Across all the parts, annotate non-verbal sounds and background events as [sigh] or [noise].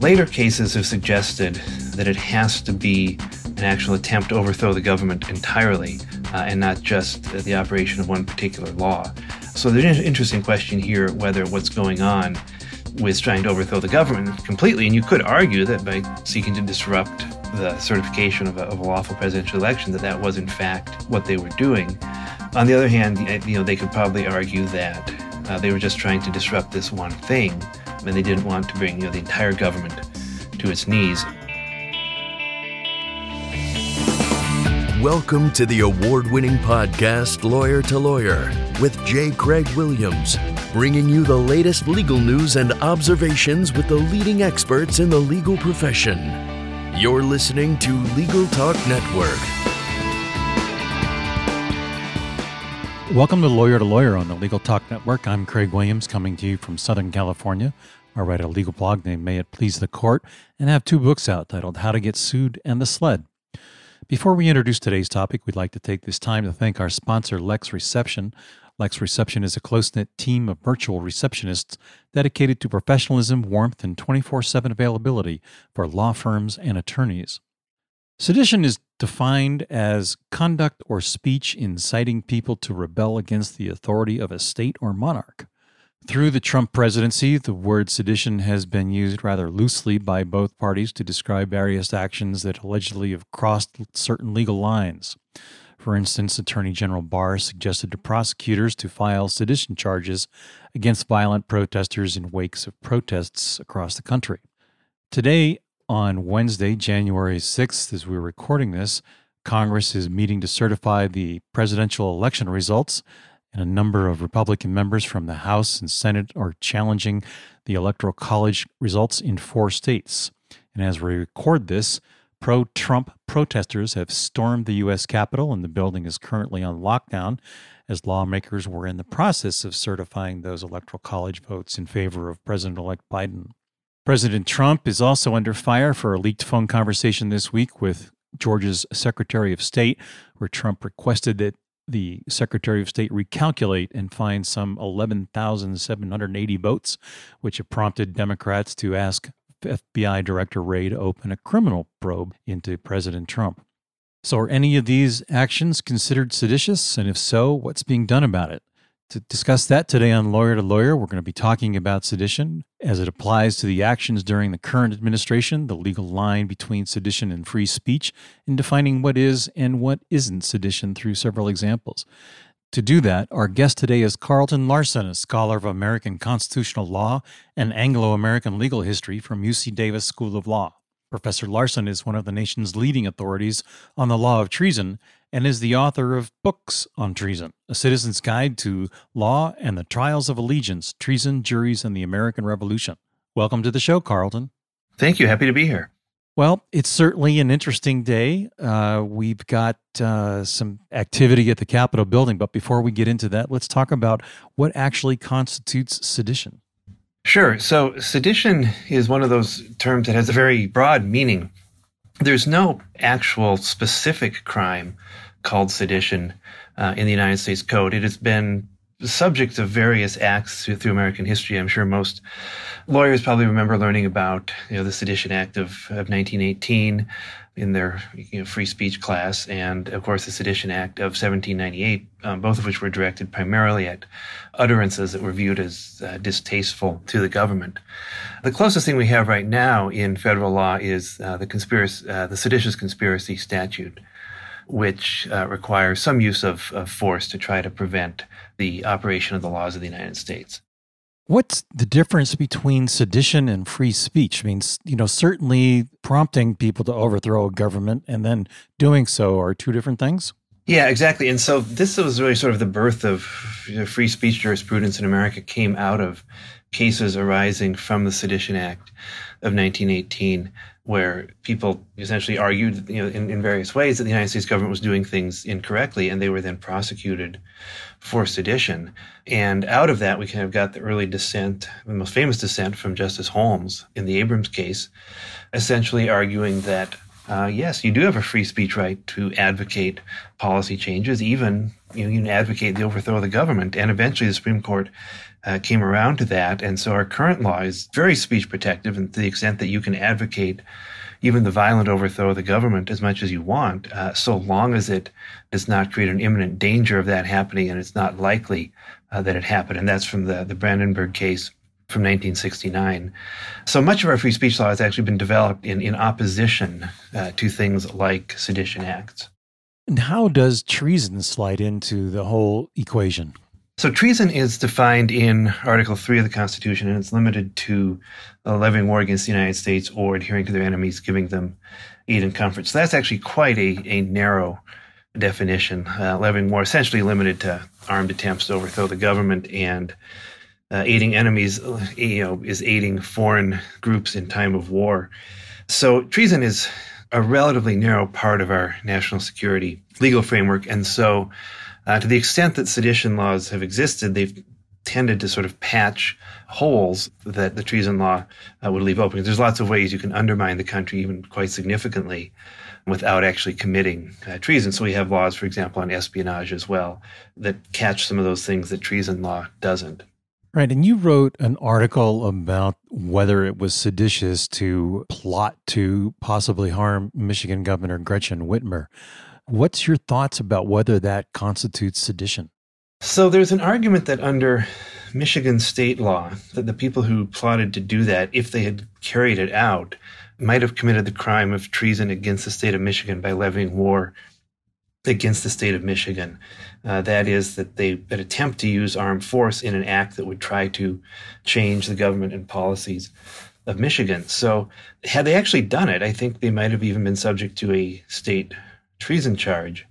Later cases have suggested that it has to be an actual attempt to overthrow the government entirely uh, and not just the operation of one particular law. So there's an interesting question here whether what's going on with trying to overthrow the government completely, and you could argue that by seeking to disrupt the certification of a, of a lawful presidential election, that that was in fact what they were doing. On the other hand, you know, they could probably argue that uh, they were just trying to disrupt this one thing, and they didn't want to bring you know, the entire government to its knees. Welcome to the award winning podcast, Lawyer to Lawyer, with J. Craig Williams, bringing you the latest legal news and observations with the leading experts in the legal profession. You're listening to Legal Talk Network. Welcome to Lawyer to Lawyer on the Legal Talk Network. I'm Craig Williams coming to you from Southern California. I write a legal blog named May It Please the Court and have two books out titled How to Get Sued and The Sled. Before we introduce today's topic, we'd like to take this time to thank our sponsor, Lex Reception. Lex Reception is a close knit team of virtual receptionists dedicated to professionalism, warmth, and 24 7 availability for law firms and attorneys. Sedition is defined as conduct or speech inciting people to rebel against the authority of a state or monarch. Through the Trump presidency, the word sedition has been used rather loosely by both parties to describe various actions that allegedly have crossed certain legal lines. For instance, Attorney General Barr suggested to prosecutors to file sedition charges against violent protesters in wakes of protests across the country. Today, on Wednesday, January 6th, as we're recording this, Congress is meeting to certify the presidential election results and a number of Republican members from the House and Senate are challenging the Electoral College results in four states. And as we record this, pro Trump protesters have stormed the U.S. Capitol, and the building is currently on lockdown as lawmakers were in the process of certifying those Electoral College votes in favor of President elect Biden. President Trump is also under fire for a leaked phone conversation this week with Georgia's Secretary of State, where Trump requested that the Secretary of State recalculate and find some 11,780 votes, which have prompted Democrats to ask FBI Director Wray to open a criminal probe into President Trump. So, are any of these actions considered seditious? And if so, what's being done about it? To discuss that today on Lawyer to Lawyer, we're going to be talking about sedition as it applies to the actions during the current administration, the legal line between sedition and free speech, and defining what is and what isn't sedition through several examples. To do that, our guest today is Carlton Larson, a scholar of American constitutional law and Anglo American legal history from UC Davis School of Law. Professor Larson is one of the nation's leading authorities on the law of treason and is the author of books on treason A Citizen's Guide to Law and the Trials of Allegiance, Treason, Juries, and the American Revolution. Welcome to the show, Carlton. Thank you. Happy to be here. Well, it's certainly an interesting day. Uh, we've got uh, some activity at the Capitol building, but before we get into that, let's talk about what actually constitutes sedition. Sure. So, sedition is one of those terms that has a very broad meaning. There's no actual specific crime called sedition uh, in the United States Code. It has been subject of various acts through, through, American history. I'm sure most lawyers probably remember learning about you know, the Sedition Act of, of 1918 in their you know, free speech class, and of course the Sedition Act of 1798, um, both of which were directed primarily at utterances that were viewed as uh, distasteful to the government. The closest thing we have right now in federal law is uh, the conspiracy, uh, the seditious conspiracy statute which uh, requires some use of, of force to try to prevent the operation of the laws of the United States. What's the difference between sedition and free speech? I mean, you know, certainly prompting people to overthrow a government and then doing so are two different things. Yeah, exactly. And so this was really sort of the birth of free speech jurisprudence in America came out of cases arising from the Sedition Act of 1918 where people essentially argued, you know, in, in various ways that the United States government was doing things incorrectly, and they were then prosecuted for sedition. And out of that, we kind of got the early dissent, the most famous dissent from Justice Holmes in the Abrams case, essentially arguing that uh, yes, you do have a free speech right to advocate policy changes, even you know, you can advocate the overthrow of the government. And eventually, the Supreme Court uh, came around to that. And so our current law is very speech protective, and to the extent that you can advocate even the violent overthrow of the government as much as you want, uh, so long as it does not create an imminent danger of that happening and it's not likely uh, that it happened. And that's from the, the Brandenburg case from 1969. So much of our free speech law has actually been developed in, in opposition uh, to things like sedition acts. And how does treason slide into the whole equation? So treason is defined in Article 3 of the Constitution, and it's limited to levying war against the United States or adhering to their enemies, giving them aid and comfort. So that's actually quite a, a narrow definition. Uh, levying war essentially limited to armed attempts to overthrow the government and uh, aiding enemies, you know, is aiding foreign groups in time of war. So treason is a relatively narrow part of our national security legal framework, and so uh, to the extent that sedition laws have existed, they've tended to sort of patch holes that the treason law uh, would leave open. There's lots of ways you can undermine the country, even quite significantly, without actually committing uh, treason. So we have laws, for example, on espionage as well, that catch some of those things that treason law doesn't. Right. And you wrote an article about whether it was seditious to plot to possibly harm Michigan Governor Gretchen Whitmer. What's your thoughts about whether that constitutes sedition? So there's an argument that under Michigan state law, that the people who plotted to do that, if they had carried it out, might have committed the crime of treason against the state of Michigan by levying war against the state of Michigan. Uh, that is, that they would attempt to use armed force in an act that would try to change the government and policies of Michigan. So, had they actually done it, I think they might have even been subject to a state treason charge.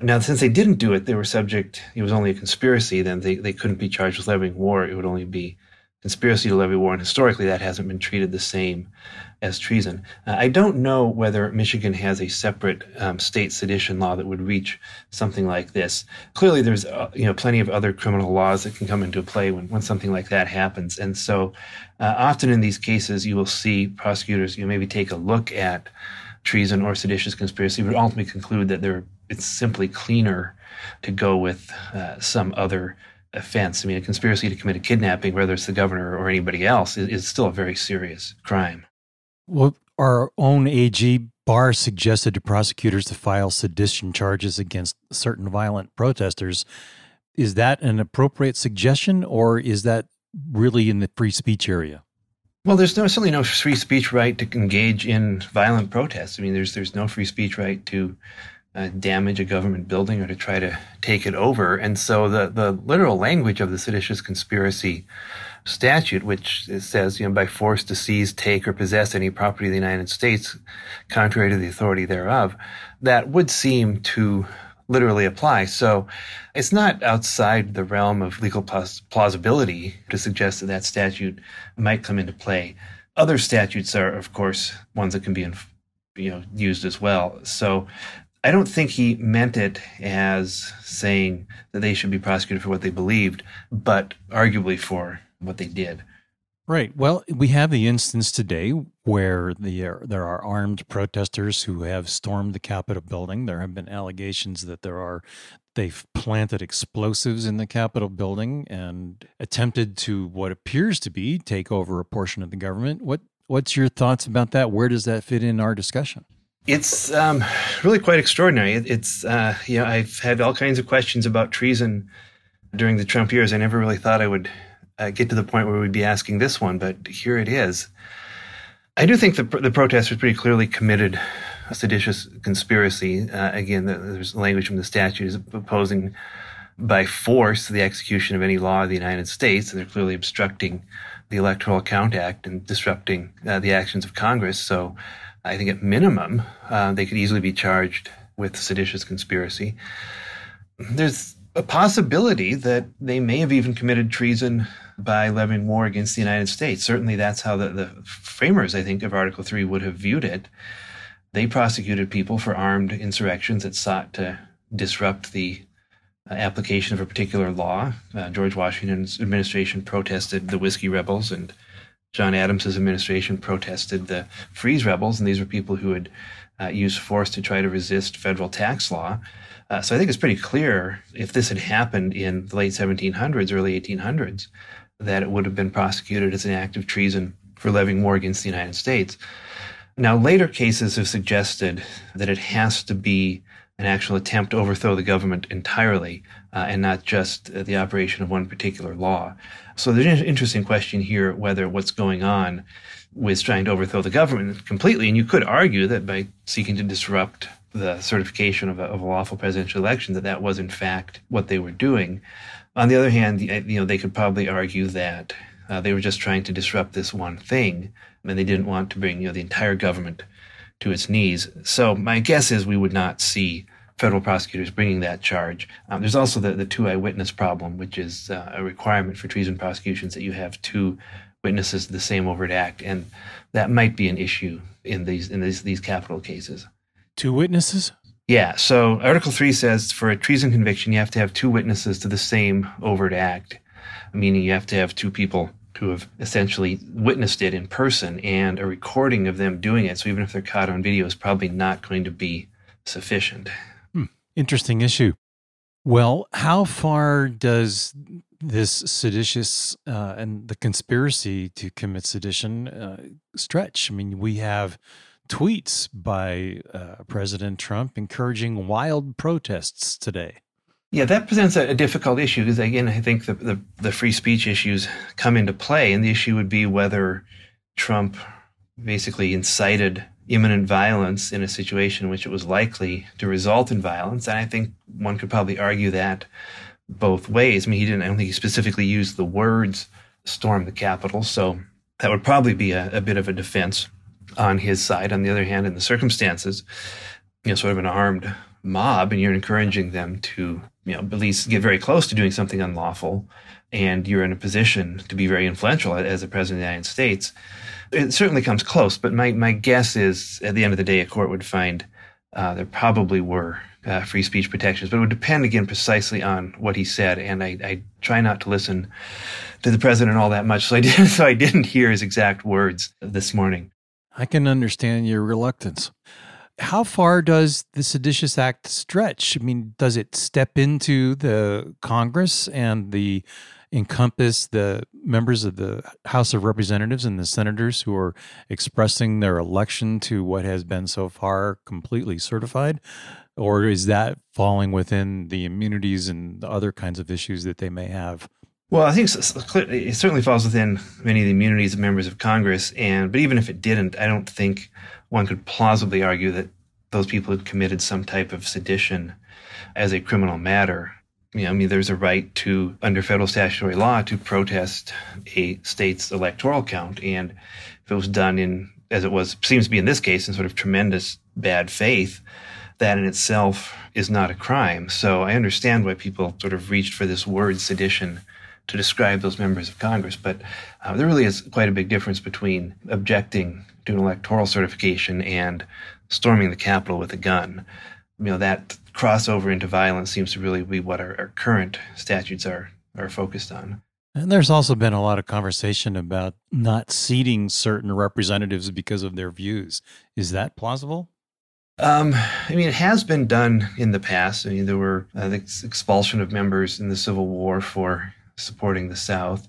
Now, since they didn't do it, they were subject, it was only a conspiracy, then they, they couldn't be charged with levying war. It would only be conspiracy to levy war. And historically, that hasn't been treated the same as treason. Uh, I don't know whether Michigan has a separate um, state sedition law that would reach something like this. Clearly, there's uh, you know plenty of other criminal laws that can come into play when, when something like that happens. And so, uh, often in these cases, you will see prosecutors you know, maybe take a look at treason or seditious conspiracy, would ultimately conclude that they it's simply cleaner to go with uh, some other offense. I mean, a conspiracy to commit a kidnapping, whether it's the governor or anybody else, is, is still a very serious crime. Well, our own AG Barr suggested to prosecutors to file sedition charges against certain violent protesters. Is that an appropriate suggestion, or is that really in the free speech area? Well, there's no, certainly no free speech right to engage in violent protests. I mean, there's there's no free speech right to uh, damage a government building or to try to take it over. And so the the literal language of the seditious conspiracy statute, which says, you know, by force to seize, take, or possess any property of the United States, contrary to the authority thereof, that would seem to literally apply. So it's not outside the realm of legal plausibility to suggest that that statute might come into play. Other statutes are, of course, ones that can be, you know, used as well. So I don't think he meant it as saying that they should be prosecuted for what they believed, but arguably for what they did. Right. Well, we have the instance today where the, there are armed protesters who have stormed the Capitol building. There have been allegations that there are they've planted explosives in the Capitol building and attempted to what appears to be take over a portion of the government. What what's your thoughts about that? Where does that fit in our discussion? It's um, really quite extraordinary. It, it's uh, you know I've had all kinds of questions about treason during the Trump years. I never really thought I would uh, get to the point where we'd be asking this one, but here it is. I do think the, the protesters pretty clearly committed a seditious conspiracy. Uh, again, there's language from the statute opposing by force the execution of any law of the United States, and they're clearly obstructing the Electoral Count Act and disrupting uh, the actions of Congress. So I think at minimum, uh, they could easily be charged with seditious conspiracy. There's a possibility that they may have even committed treason by levying war against the United States. Certainly, that's how the, the framers, I think, of Article 3 would have viewed it. They prosecuted people for armed insurrections that sought to disrupt the uh, application of a particular law. Uh, George Washington's administration protested the Whiskey Rebels, and John Adams's administration protested the Fries Rebels. And these were people who had uh, used force to try to resist federal tax law. Uh, so I think it's pretty clear if this had happened in the late 1700s, early 1800s, that it would have been prosecuted as an act of treason for levying war against the United States. Now, later cases have suggested that it has to be an actual attempt to overthrow the government entirely uh, and not just uh, the operation of one particular law. So there's an interesting question here whether what's going on with trying to overthrow the government completely, and you could argue that by seeking to disrupt the certification of a, of a lawful presidential election, that that was in fact what they were doing. On the other hand, you know, they could probably argue that uh, they were just trying to disrupt this one thing, and they didn't want to bring you know the entire government to its knees. So my guess is we would not see federal prosecutors bringing that charge. Um, there's also the, the two eyewitness problem, which is uh, a requirement for treason prosecutions that you have two witnesses to the same overt act, and that might be an issue in these in these these capital cases. Two witnesses. Yeah. So Article Three says for a treason conviction, you have to have two witnesses to the same overt act, meaning you have to have two people who have essentially witnessed it in person, and a recording of them doing it. So even if they're caught on video, is probably not going to be sufficient. Hmm. Interesting issue. Well, how far does this seditious uh, and the conspiracy to commit sedition uh, stretch. I mean, we have tweets by uh, President Trump encouraging wild protests today. Yeah, that presents a, a difficult issue because, again, I think the, the, the free speech issues come into play, and the issue would be whether Trump basically incited imminent violence in a situation in which it was likely to result in violence. And I think one could probably argue that both ways. I mean, he didn't, I don't think he specifically used the words storm the Capitol. So that would probably be a, a bit of a defense on his side. On the other hand, in the circumstances, you know, sort of an armed mob and you're encouraging them to, you know, at least get very close to doing something unlawful and you're in a position to be very influential as a president of the United States. It certainly comes close, but my, my guess is at the end of the day, a court would find uh, there probably were uh, free speech protections, but it would depend again precisely on what he said. And I, I, try not to listen to the president all that much, so I did, [laughs] so I didn't hear his exact words this morning. I can understand your reluctance. How far does the Seditious Act stretch? I mean, does it step into the Congress and the encompass the members of the House of Representatives and the senators who are expressing their election to what has been so far completely certified? Or is that falling within the immunities and the other kinds of issues that they may have? Well, I think it certainly falls within many of the immunities of members of Congress. And but even if it didn't, I don't think one could plausibly argue that those people had committed some type of sedition as a criminal matter. You know, I mean, there's a right to, under federal statutory law, to protest a state's electoral count. And if it was done in, as it was, seems to be in this case, in sort of tremendous bad faith, that in itself is not a crime. So I understand why people sort of reached for this word sedition to describe those members of Congress. But uh, there really is quite a big difference between objecting to an electoral certification and storming the Capitol with a gun. You know, that crossover into violence seems to really be what our, our current statutes are are focused on. And there's also been a lot of conversation about not seating certain representatives because of their views. Is that plausible? Um, I mean, it has been done in the past. I mean, there were uh, the expulsion of members in the Civil War for supporting the South.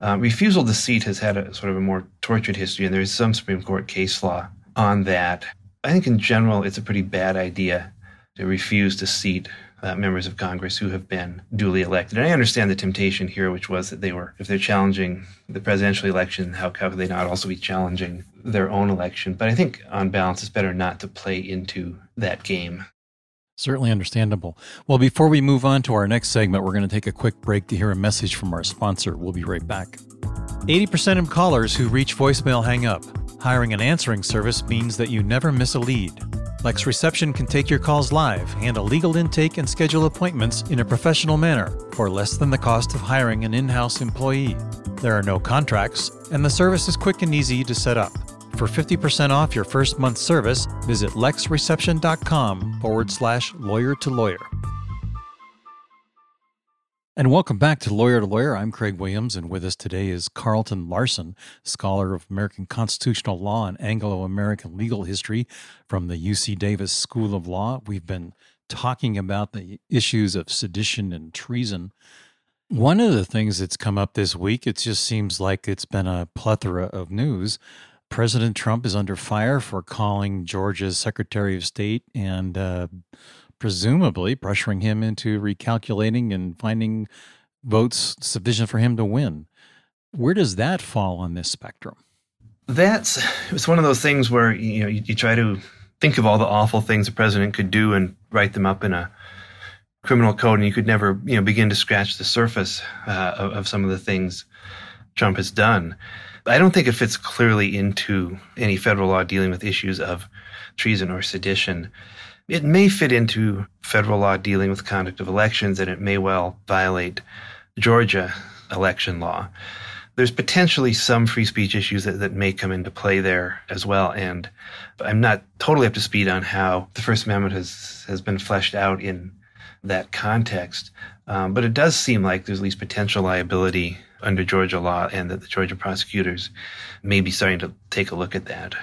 Uh, refusal to seat has had a sort of a more tortured history, and there's some Supreme Court case law on that. I think in general, it's a pretty bad idea to refuse to seat uh, members of Congress who have been duly elected. And I understand the temptation here, which was that they were, if they're challenging the presidential election, how, how could they not also be challenging their own election? But I think on balance, it's better not to play into that game. Certainly understandable. Well, before we move on to our next segment, we're going to take a quick break to hear a message from our sponsor. We'll be right back. 80% of callers who reach voicemail hang up. Hiring an answering service means that you never miss a lead. Lex Reception can take your calls live, handle legal intake, and schedule appointments in a professional manner for less than the cost of hiring an in house employee. There are no contracts, and the service is quick and easy to set up. For 50% off your first month's service, visit lexreception.com forward slash lawyer to lawyer. And welcome back to Lawyer to Lawyer. I'm Craig Williams, and with us today is Carlton Larson, scholar of American constitutional law and Anglo American legal history from the UC Davis School of Law. We've been talking about the issues of sedition and treason. One of the things that's come up this week, it just seems like it's been a plethora of news. President Trump is under fire for calling Georgia's Secretary of State and uh, presumably pressuring him into recalculating and finding votes sufficient for him to win. Where does that fall on this spectrum? That's it's one of those things where you know you, you try to think of all the awful things the president could do and write them up in a criminal code, and you could never you know begin to scratch the surface uh, of, of some of the things Trump has done. I don't think it fits clearly into any federal law dealing with issues of treason or sedition. It may fit into federal law dealing with conduct of elections, and it may well violate Georgia election law. There's potentially some free speech issues that, that may come into play there as well. And I'm not totally up to speed on how the First Amendment has, has been fleshed out in that context. Um, but it does seem like there's at least potential liability under Georgia law and that the Georgia prosecutors may be starting to take a look at that.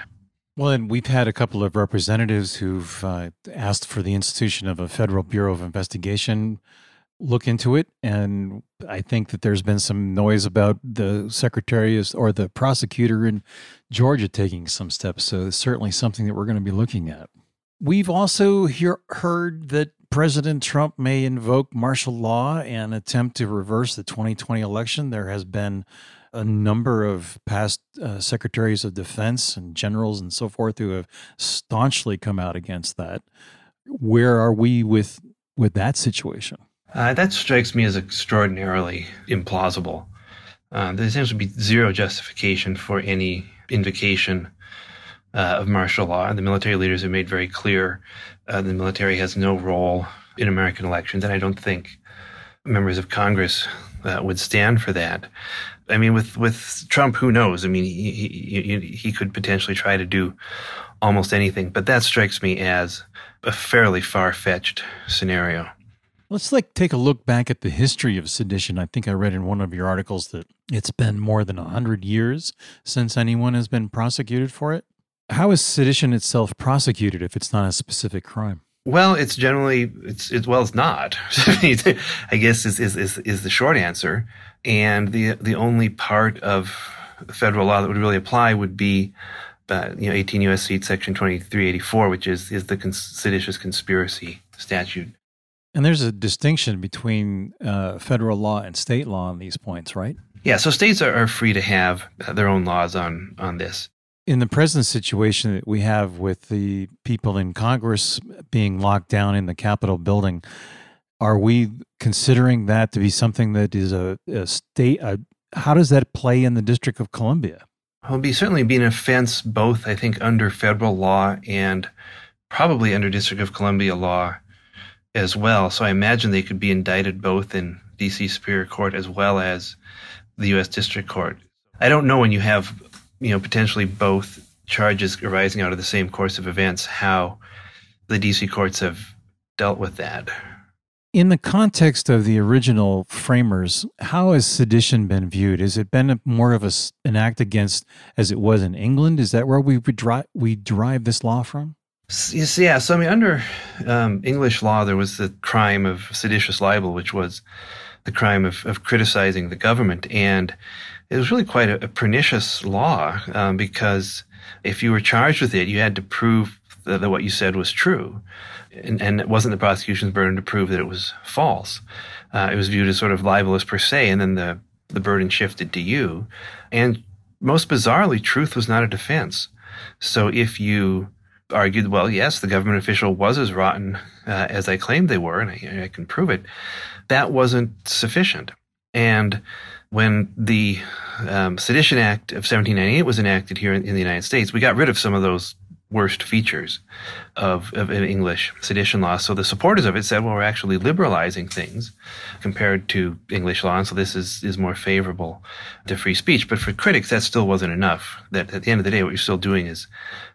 Well, and we've had a couple of representatives who've uh, asked for the institution of a federal bureau of investigation look into it. And I think that there's been some noise about the secretary or the prosecutor in Georgia taking some steps. So it's certainly something that we're going to be looking at. We've also hear, heard that President Trump may invoke martial law and attempt to reverse the 2020 election. There has been a number of past uh, secretaries of defense and generals and so forth who have staunchly come out against that. Where are we with with that situation? Uh, that strikes me as extraordinarily implausible. Uh, there seems to be zero justification for any invocation uh, of martial law. The military leaders have made very clear uh, the military has no role in American elections, and I don't think members of Congress uh, would stand for that. I mean, with with Trump, who knows? I mean, he, he he could potentially try to do almost anything, but that strikes me as a fairly far fetched scenario. Let's like take a look back at the history of sedition. I think I read in one of your articles that it's been more than 100 years since anyone has been prosecuted for it. How is sedition itself prosecuted if it's not a specific crime? Well, it's generally it's it, well, it's not. [laughs] I guess is, is is is the short answer. And the the only part of federal law that would really apply would be, uh, you know, 18 U.S.C. Section 2384, which is is the cons- seditious conspiracy statute. And there's a distinction between uh, federal law and state law on these points, right? Yeah, so states are, are free to have their own laws on on this. In the present situation that we have with the people in Congress being locked down in the Capitol building, are we considering that to be something that is a, a state? A, how does that play in the District of Columbia? It'll be certainly be an offense both, I think, under federal law and probably under District of Columbia law as well. So I imagine they could be indicted both in DC Superior Court as well as the U.S. District Court. I don't know when you have, you know, potentially both charges arising out of the same course of events, how the DC courts have dealt with that. In the context of the original framers, how has sedition been viewed? Has it been more of a, an act against, as it was in England? Is that where we derive, we derive this law from? Yeah, so I mean, under um, English law, there was the crime of seditious libel, which was the crime of, of criticizing the government. And it was really quite a, a pernicious law um, because if you were charged with it, you had to prove that, that what you said was true. And, and, it wasn't the prosecution's burden to prove that it was false. Uh, it was viewed as sort of libelous per se, and then the, the burden shifted to you. And most bizarrely, truth was not a defense. So if you argued, well, yes, the government official was as rotten uh, as I claimed they were, and I, I, can prove it. That wasn't sufficient. And when the um, Sedition Act of 1798 was enacted here in, in, the United States, we got rid of some of those worst features of, of English sedition law. So the supporters of it said, well, we're actually liberalizing things compared to English law. And so this is, is more favorable to free speech. But for critics, that still wasn't enough. That at the end of the day, what you're still doing is,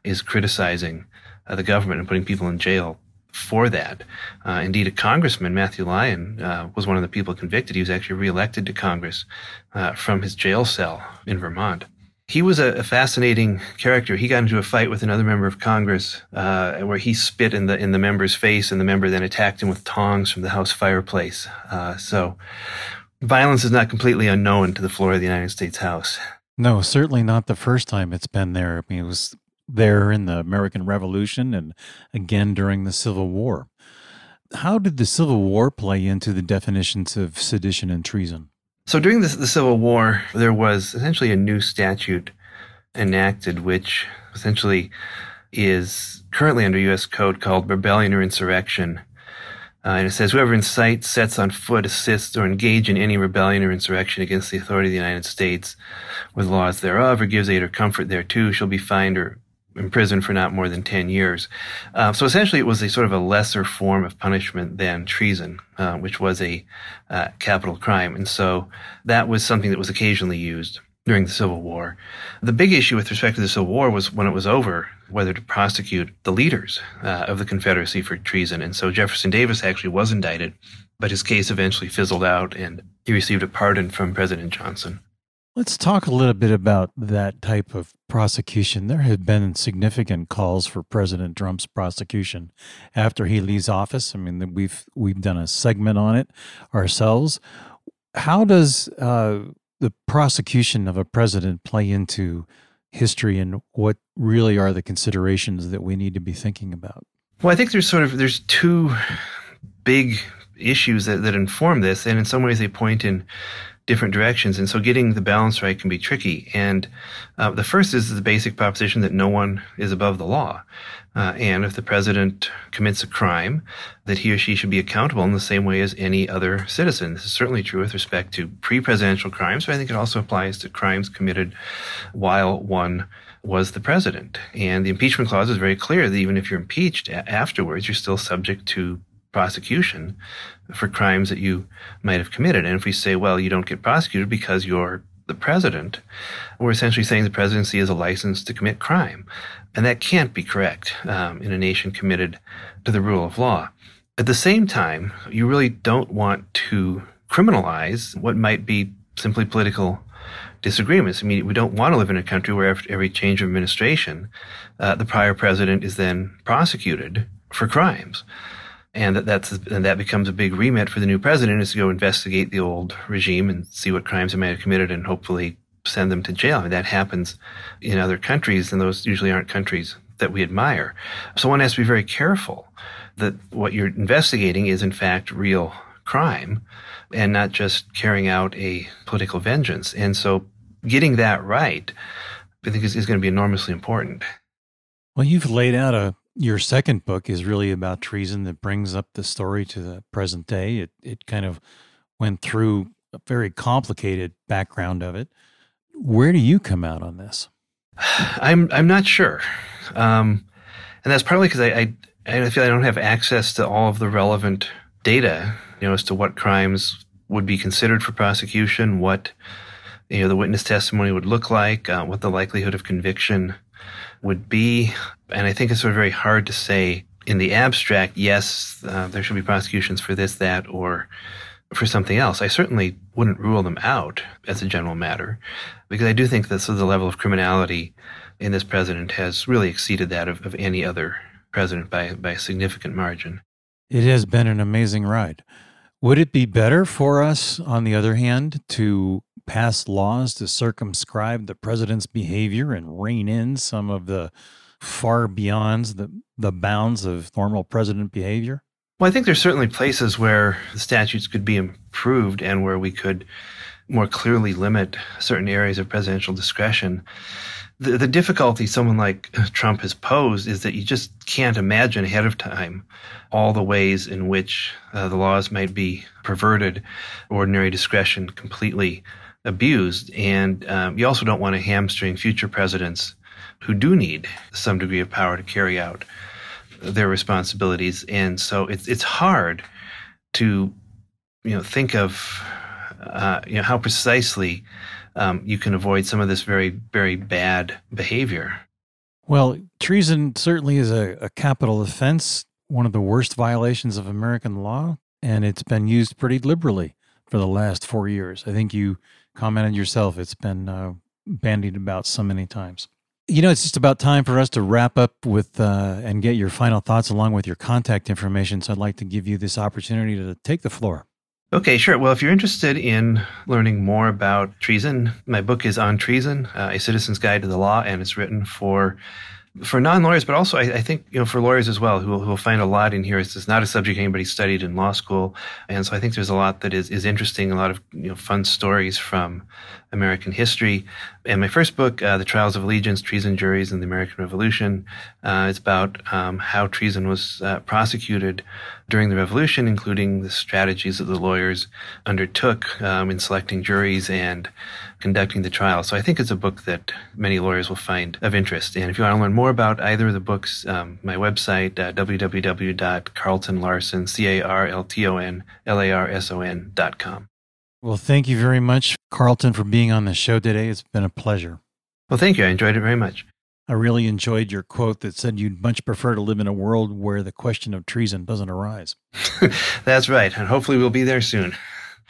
is criticizing uh, the government and putting people in jail for that. Uh, indeed, a congressman, Matthew Lyon, uh, was one of the people convicted. He was actually reelected to Congress uh, from his jail cell in Vermont. He was a, a, fascinating character. He got into a fight with another member of Congress uh, where he spit in the in the member's face, and the member then attacked him with tongs from the House fireplace. Uh, so violence is not completely unknown to the floor of the United States House. No, certainly not the first time it's been there. I mean, it was there in the American Revolution and again during the Civil War. How did the Civil War play into the definitions of sedition and treason? So during the, the Civil War, there was essentially a new statute enacted, which essentially is currently under U.S. Code called rebellion or insurrection. Uh, and it says, whoever incites, sets on foot, assists, or engage in any rebellion or insurrection against the authority of the United States with laws thereof, or gives aid or comfort thereto, shall be fined or imprisoned for not more than 10 years. Uh, so essentially, it was a sort of a lesser form of punishment than treason, uh, which was a uh, capital crime. And so that was something that was occasionally used during the Civil War. The big issue with respect to the Civil War was when it was over, whether to prosecute the leaders uh, of the Confederacy for treason. And so Jefferson Davis actually was indicted, but his case eventually fizzled out and he received a pardon from President Johnson. Let's talk a little bit about that type of prosecution. There have been significant calls for President Trump's prosecution after he leaves office. I mean, we've we've done a segment on it ourselves. How does uh, the prosecution of a president play into history and what really are the considerations that we need to be thinking about? Well, I think there's sort of there's two big issues that, that inform this, and in some ways they point in different directions. And so getting the balance right can be tricky. And uh, the first is the basic proposition that no one is above the law. Uh, and if the president commits a crime, that he or she should be accountable in the same way as any other citizen. This is certainly true with respect to pre-presidential crimes, but I think it also applies to crimes committed while one was the president. And the impeachment clause is very clear that even if you're impeached afterwards, you're still subject to prosecution for crimes that you might have committed. And if we say, well, you don't get prosecuted because you're the president, we're essentially saying the presidency is a license to commit crime. And that can't be correct um, in a nation committed to the rule of law. At the same time, you really don't want to criminalize what might be simply political disagreements. I mean, we don't want to live in a country where after every change of administration, uh, the prior president is then prosecuted for crimes. And that that's and that becomes a big remit for the new president is to go investigate the old regime and see what crimes they might have committed and hopefully send them to jail. I mean, that happens in other countries, and those usually aren't countries that we admire. So one has to be very careful that what you're investigating is in fact real crime and not just carrying out a political vengeance. And so getting that right, I think is, is going to be enormously important. Well, you've laid out a your second book is really about treason that brings up the story to the present day. It it kind of went through a very complicated background of it. Where do you come out on this? [sighs] I'm I'm not sure, um, and that's partly because I, I I feel I don't have access to all of the relevant data, you know, as to what crimes would be considered for prosecution, what you know the witness testimony would look like, uh, what the likelihood of conviction would be, and I think it's sort of very hard to say in the abstract. Yes, uh, there should be prosecutions for this, that, or for something else. I certainly wouldn't rule them out as a general matter, because I do think that so the level of criminality in this president has really exceeded that of, of any other president by, by a significant margin. It has been an amazing ride. Would it be better for us, on the other hand, to pass laws to circumscribe the president's behavior and rein in some of the far beyond the, the bounds of normal president behavior? Well, I think there's certainly places where the statutes could be improved and where we could more clearly limit certain areas of presidential discretion. The, the difficulty someone like Trump has posed is that you just can't imagine ahead of time all the ways in which uh, the laws might be perverted, ordinary discretion completely abused. And um, you also don't want to hamstring future presidents who do need some degree of power to carry out their responsibilities. And so it's it's hard to you know think of uh, you know how precisely um, you can avoid some of this very very bad behavior. Well, treason certainly is a, a capital offense, one of the worst violations of American law, and it's been used pretty liberally for the last four years. I think you commented yourself; it's been uh, bandied about so many times. You know, it's just about time for us to wrap up with uh, and get your final thoughts along with your contact information. So I'd like to give you this opportunity to take the floor. Okay, sure. Well, if you're interested in learning more about treason, my book is on treason, uh, a citizen's guide to the law, and it's written for for non-lawyers, but also I, I, think you know for lawyers as well, who will, who will find a lot in here. It's, not a subject anybody studied in law school, and so I think there's a lot that is is interesting, a lot of you know fun stories from American history. And my first book, uh, The Trials of Allegiance, Treason Juries in the American Revolution, uh, is about um, how treason was uh, prosecuted during the Revolution, including the strategies that the lawyers undertook um, in selecting juries and conducting the trial. So I think it's a book that many lawyers will find of interest. And if you want to learn more about either of the books, um, my website, uh, www.carltonlarson, C-A-R-L-T-O-N, L-A-R-S-O-N dot com. Well, thank you very much, Carlton, for being on the show today. It's been a pleasure. Well, thank you. I enjoyed it very much. I really enjoyed your quote that said you'd much prefer to live in a world where the question of treason doesn't arise. [laughs] That's right. And hopefully we'll be there soon.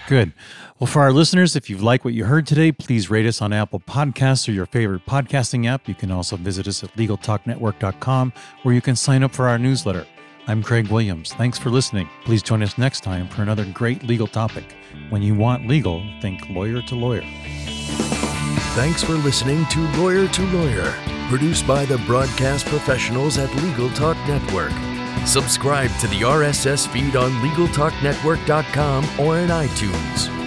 Good. Well, for our listeners, if you've liked what you heard today, please rate us on Apple Podcasts or your favorite podcasting app. You can also visit us at LegalTalkNetwork.com where you can sign up for our newsletter. I'm Craig Williams. Thanks for listening. Please join us next time for another great legal topic. When you want legal, think lawyer to lawyer. Thanks for listening to Lawyer to Lawyer, produced by the broadcast professionals at Legal Talk Network. Subscribe to the RSS feed on LegalTalkNetwork.com or in iTunes.